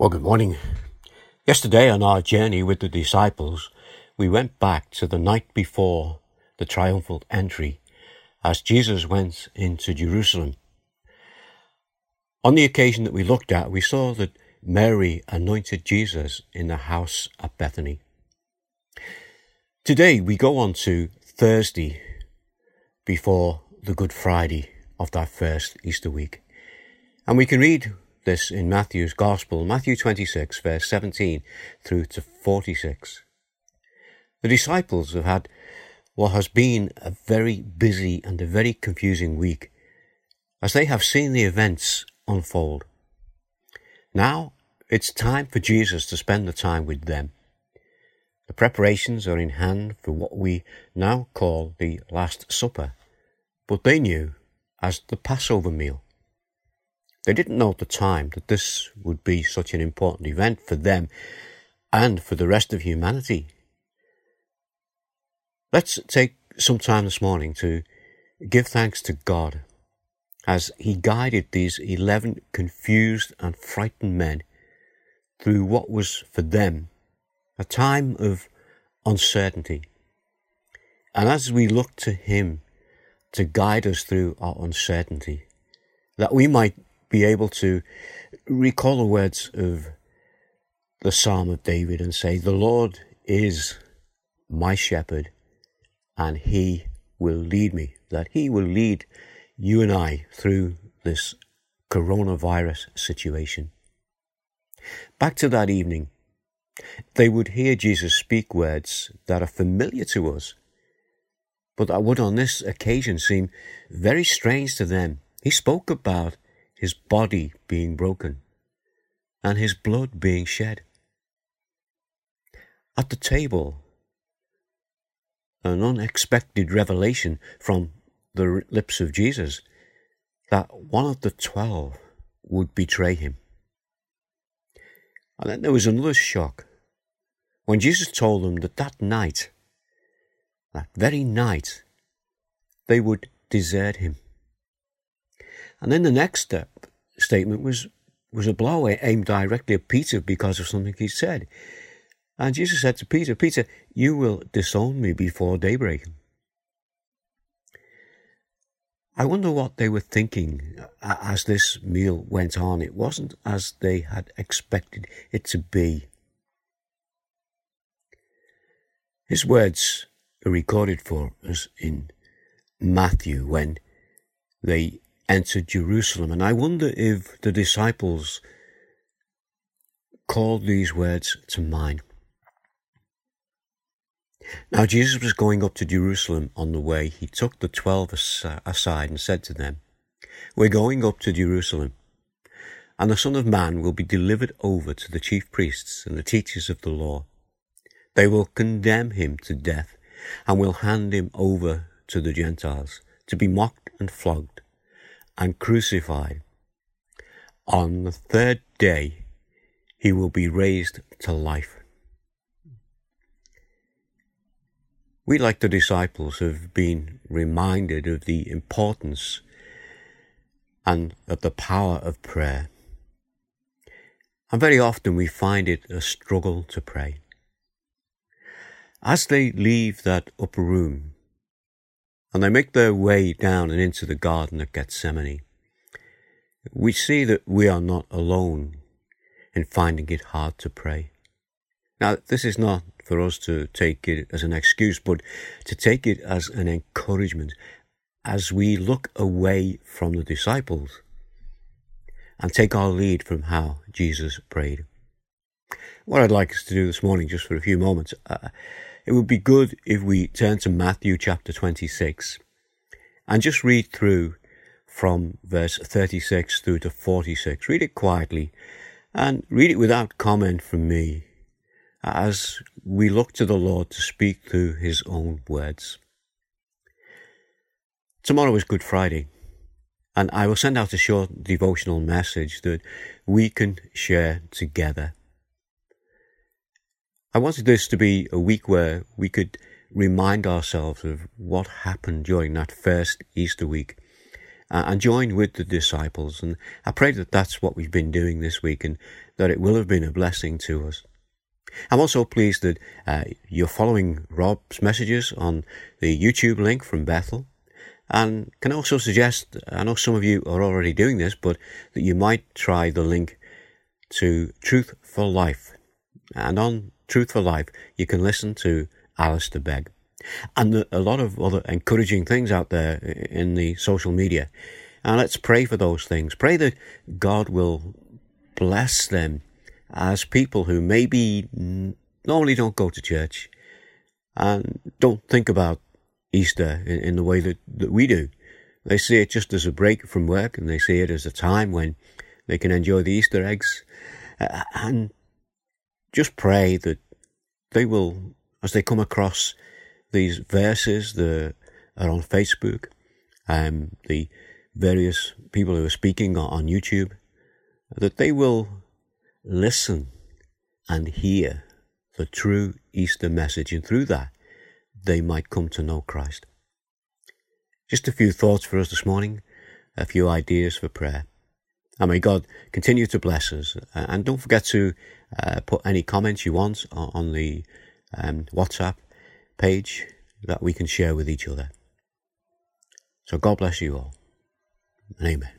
Well, good morning. Yesterday on our journey with the disciples, we went back to the night before the triumphal entry as Jesus went into Jerusalem. On the occasion that we looked at, we saw that Mary anointed Jesus in the house at Bethany. Today we go on to Thursday before the Good Friday of that first Easter week. And we can read this in Matthew's Gospel, Matthew 26, verse 17 through to 46. The disciples have had what has been a very busy and a very confusing week as they have seen the events unfold. Now it's time for Jesus to spend the time with them. The preparations are in hand for what we now call the Last Supper, but they knew as the Passover meal. They didn't know at the time that this would be such an important event for them and for the rest of humanity. Let's take some time this morning to give thanks to God as He guided these 11 confused and frightened men through what was for them a time of uncertainty. And as we look to Him to guide us through our uncertainty, that we might be able to recall the words of the Psalm of David and say, The Lord is my shepherd and he will lead me, that he will lead you and I through this coronavirus situation. Back to that evening, they would hear Jesus speak words that are familiar to us, but that would on this occasion seem very strange to them. He spoke about his body being broken, and his blood being shed. At the table, an unexpected revelation from the lips of Jesus that one of the twelve would betray him. And then there was another shock when Jesus told them that that night, that very night, they would desert him. And then the next step statement was was a blow aimed directly at Peter because of something he said. And Jesus said to Peter, Peter, you will disown me before daybreak. I wonder what they were thinking as this meal went on. It wasn't as they had expected it to be. His words are recorded for us in Matthew when they entered Jerusalem. And I wonder if the disciples called these words to mind. Now, Jesus was going up to Jerusalem on the way. He took the twelve aside and said to them, We're going up to Jerusalem, and the Son of Man will be delivered over to the chief priests and the teachers of the law. They will condemn him to death and will hand him over to the Gentiles to be mocked and flogged and crucified. On the third day, he will be raised to life. We, like the disciples, have been reminded of the importance and of the power of prayer. And very often we find it a struggle to pray. As they leave that upper room, and they make their way down and into the Garden of Gethsemane, we see that we are not alone in finding it hard to pray. Now, this is not for us to take it as an excuse, but to take it as an encouragement as we look away from the disciples and take our lead from how Jesus prayed. What I'd like us to do this morning, just for a few moments, uh, it would be good if we turn to Matthew chapter 26 and just read through from verse 36 through to 46. Read it quietly and read it without comment from me as we look to the Lord to speak through his own words. Tomorrow is Good Friday, and I will send out a short devotional message that we can share together. I wanted this to be a week where we could remind ourselves of what happened during that first Easter week uh, and join with the disciples. And I pray that that's what we've been doing this week and that it will have been a blessing to us. I'm also pleased that uh, you're following Rob's messages on the YouTube link from Bethel. And can also suggest, I know some of you are already doing this, but that you might try the link to Truth for Life. And on Truth for Life, you can listen to Alistair Begg. And a lot of other encouraging things out there in the social media. And let's pray for those things. Pray that God will bless them as people who maybe normally don't go to church and don't think about Easter in, the way that, that we do. They see it just as a break from work and they see it as a time when they can enjoy the Easter eggs. Uh, and just pray that they will, as they come across these verses that are on Facebook, um, the various people who are speaking on YouTube, that they will listen and hear the true Easter message, and through that, they might come to know Christ. Just a few thoughts for us this morning, a few ideas for prayer. And may God continue to bless us. And don't forget to uh, put any comments you want on the um, WhatsApp page that we can share with each other. So God bless you all. Amen.